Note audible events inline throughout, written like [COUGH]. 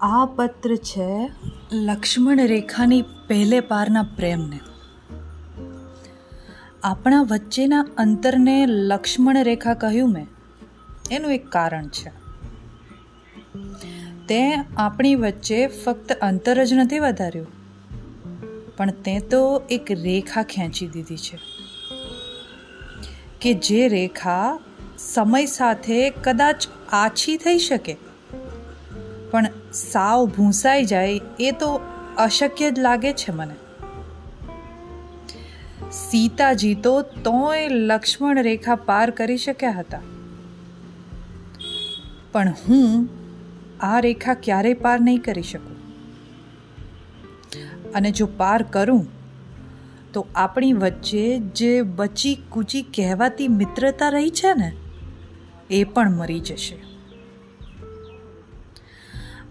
આ પત્ર છે લક્ષ્મણ રેખાની પહેલે પારના પ્રેમને. આપણા વચ્ચેના અંતરને લક્ષ્મણ રેખા કહ્યું મેં. એનું એક કારણ છે. તે આપણી વચ્ચે ફક્ત અંતર જ નથી વધાર્યું. પણ તે તો એક રેખા ખેંચી દીધી છે. કે જે રેખા સમય સાથે કદાચ આછી થઈ શકે. પણ સાવ ભૂંસાઈ જાય, એ તો અશક્ય જ લાગે છે મને. સીતાજી તો તોય લક્ષ્મણ રેખા પાર કરી શક્યા હતા. પણ હું આ રેખા ક્યારેય પાર નહીં કરી શકું. અને જો પાર કરું, તો આપણી વચ્ચે જે બચી કૂચી કહેવાતી મિત્રતા રહી છે ને, એ પણ મરી જશે.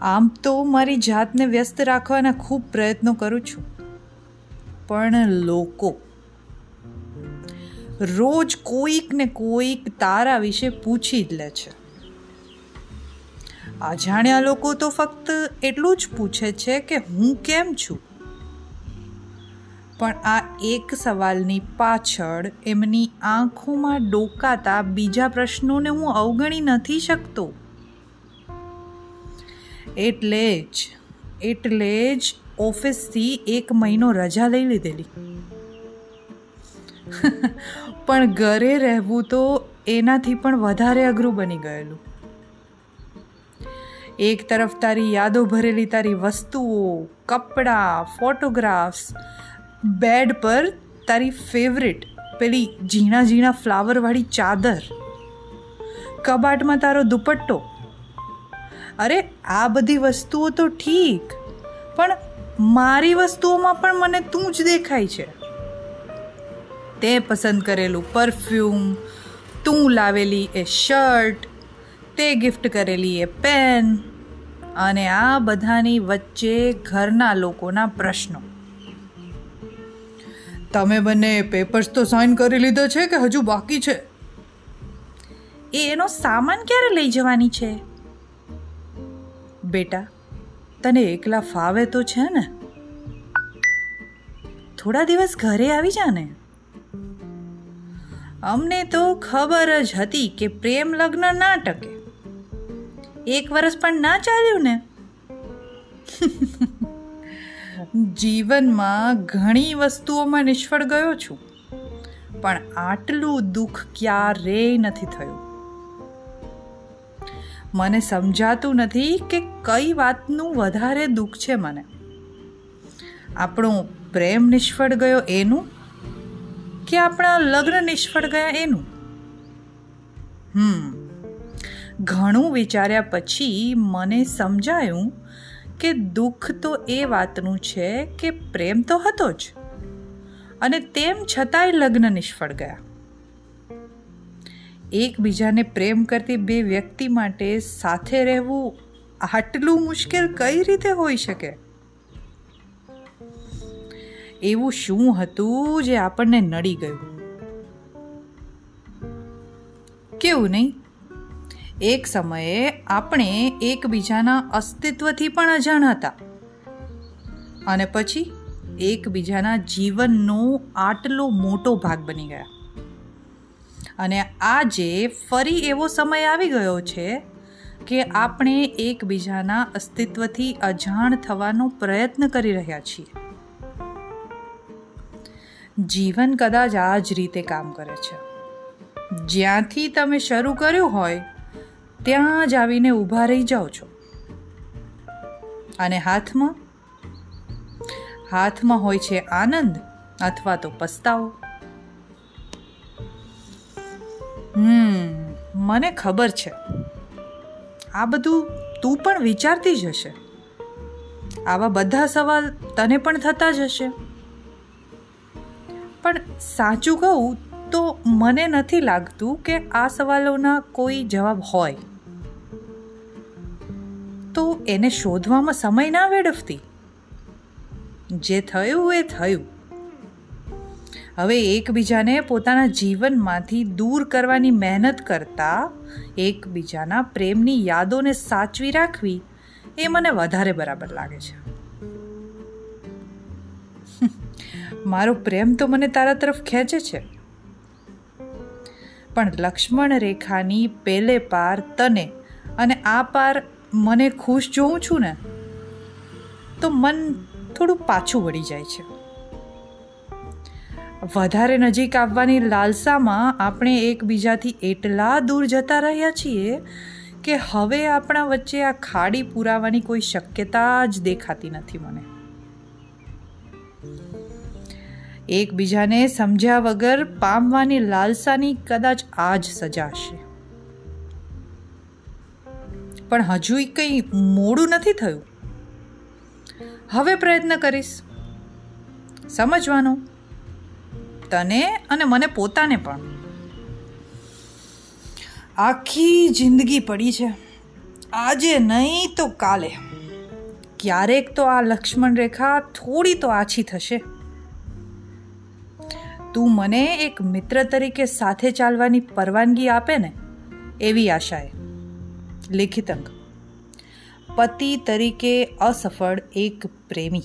આમ તો મારી જાતને વ્યસ્ત રાખવાના ખૂબ પ્રયત્નો કરું છું. પણ લોકો, રોજ કોઈક ને કોઈક તારા વિશે પૂછી જ લે છે. અજાણ્યા લોકો તો ફક્ત એટલું જ પૂછે છે કે હું કેમ છું? પણ આ એક સવાલની પાછળ એમની આંખોમાં ડોકાતા બીજા પ્રશ્નોને હું અવગણી નથી શકતો. એટલે જ એટલે જ ઓફિસથી એક મહિનો રજા લઈ લીધેલી. [LAUGHS] પણ ઘરે રહેવું તો એનાથી પણ વધારે અઘરું બની ગયેલું. એક તરફ તારી યાદો ભરેલી તારી વસ્તુઓ, કપડાં, ફોટોગ્રાફ્સ, બેડ પર તારી ફેવરેટ, પેલી ઝીણા ઝીણા ફ્લાવરવાળી ચાદર. કબાટમાં તારો દુપટ્ટો. અરે, આ બધી વસ્તુઓ તો ઠીક, પણ મારી વસ્તુઓમાં પણ મને તું જ દેખાય છે. તે પસંદ કરેલું પરફ્યુમ, તું લાવેલી એ શર્ટ, તે ગિફ્ટ કરેલી એ પેન, અને આ બધાની વચ્ચે ઘરના લોકોના પ્રશ્નો. તમે બંને પેપર્સ તો સાઇન કરી લીધો છે કે હજુ બાકી છે? એ એનો સામાન ક્યારે લઈ જવાની છે? બેટા, તને એકલા ફાવે તો છે ને? થોડા દિવસ ઘરે આવી જા ને. અમને તો ખબર જ હતી કે પ્રેમ લગ્ન ના ટકે. એક વર્ષ પણ ના ચાલ્યું ને. જીવનમાં ઘણી વસ્તુઓમાં નિષ્ફળ ગયો છું, પણ આટલું દુઃખ ક્યારેય નથી થયું. મને સમજાતું નથી કે કઈ વાતનું વધારે દુઃખ છે મને. આપણો પ્રેમ નિષ્ફળ ગયો એનું? કે આપણા લગ્ન નિષ્ફળ ગયા એનું? હમ. ઘણું વિચાર્યા પછી મને સમજાયું કે દુઃખ તો એ વાતનું છે કે પ્રેમ તો હતો જ. અને તેમ છતાંય લગ્ન નિષ્ફળ ગયા. એકબીજાને પ્રેમ કરતી બે વ્યક્તિ માટે સાથે રહેવું આટલું મુશ્કેલ કઈ રીતે હોઈ શકે? એવું શું હતું જે આપણને નડી ગયું? કેવું નહીં? એક સમયે આપણે એકબીજાના અસ્તિત્વથી પણ અજાણ હતા. અને પછી એકબીજાના જીવનનો આટલો મોટો ભાગ બની ગયા. અને આજે ફરી એવો સમય આવી ગયો છે કે આપણે એકબીજાના અસ્તિત્વથી અજાણ થવાનો પ્રયત્ન કરી રહ્યા છીએ. જીવન કદાચ આ જ રીતે કામ કરે છે. જ્યાંથી તમે શરૂ કર્યું હોય, ત્યાં જ આવીને ઊભા રહી જાઓ છો. અને હાથમાં? હાથમાં હોય છે આનંદ અથવા તો પસ્તાવો. હમ, મને ખબર છે. આ બધું તું પણ વિચારતી જ હશે. આવા બધા સવાલ તને પણ થતા જ હશે. પણ સાચું કહું તો મને નથી લાગતું કે આ સવાલોના કોઈ જવાબ હોય. તો એને શોધવામાં સમય ના વેડફતી. જે થયું એ થયું. હવે એકબીજાને પોતાના જીવનમાંથી દૂર કરવાની મહેનત કરતા એકબીજાના પ્રેમની યાદોને સાચવી રાખવી એ મને વધારે બરાબર લાગે છે. [LAUGHS] મારો પ્રેમ તો મને તારા તરફ ખેંચે છે. પણ લક્ષ્મણ રેખાની પેલે પાર તને અને આ પાર મને ખુશ જોઉં છું ને, તો મન થોડું પાછું વળી જાય છે. વધારે નજીક આવવાની લાલસામાં આપણે એકબીજાથી એટલા દૂર જતા રહ્યા છીએ કે હવે આપણા વચ્ચે આ ખાડી પુરાવાની કોઈ શક્યતા જ દેખાતી નથી મને. એકબીજાને સમજ્યા વગર પામવાની લાલસાની કદાચ આ જ સજા છે પણ હજુ કંઈ મોડું નથી થયું. હવે પ્રયત્ન કરીશ. સમજવાનો. તને અને મને પોતાને પણ. આખી જિંદગી પડી છે. આજે નહીં તો કાલે. ક્યારેક તો આ લક્ષ્મણ રેખા થોડી તો આછી થશે. તું મને એક મિત્ર તરીકે સાથે ચાલવાની પરવાનગી આપે ને, એવી આશાએ. અંક. પતિ તરીકે અસફળ એક પ્રેમી.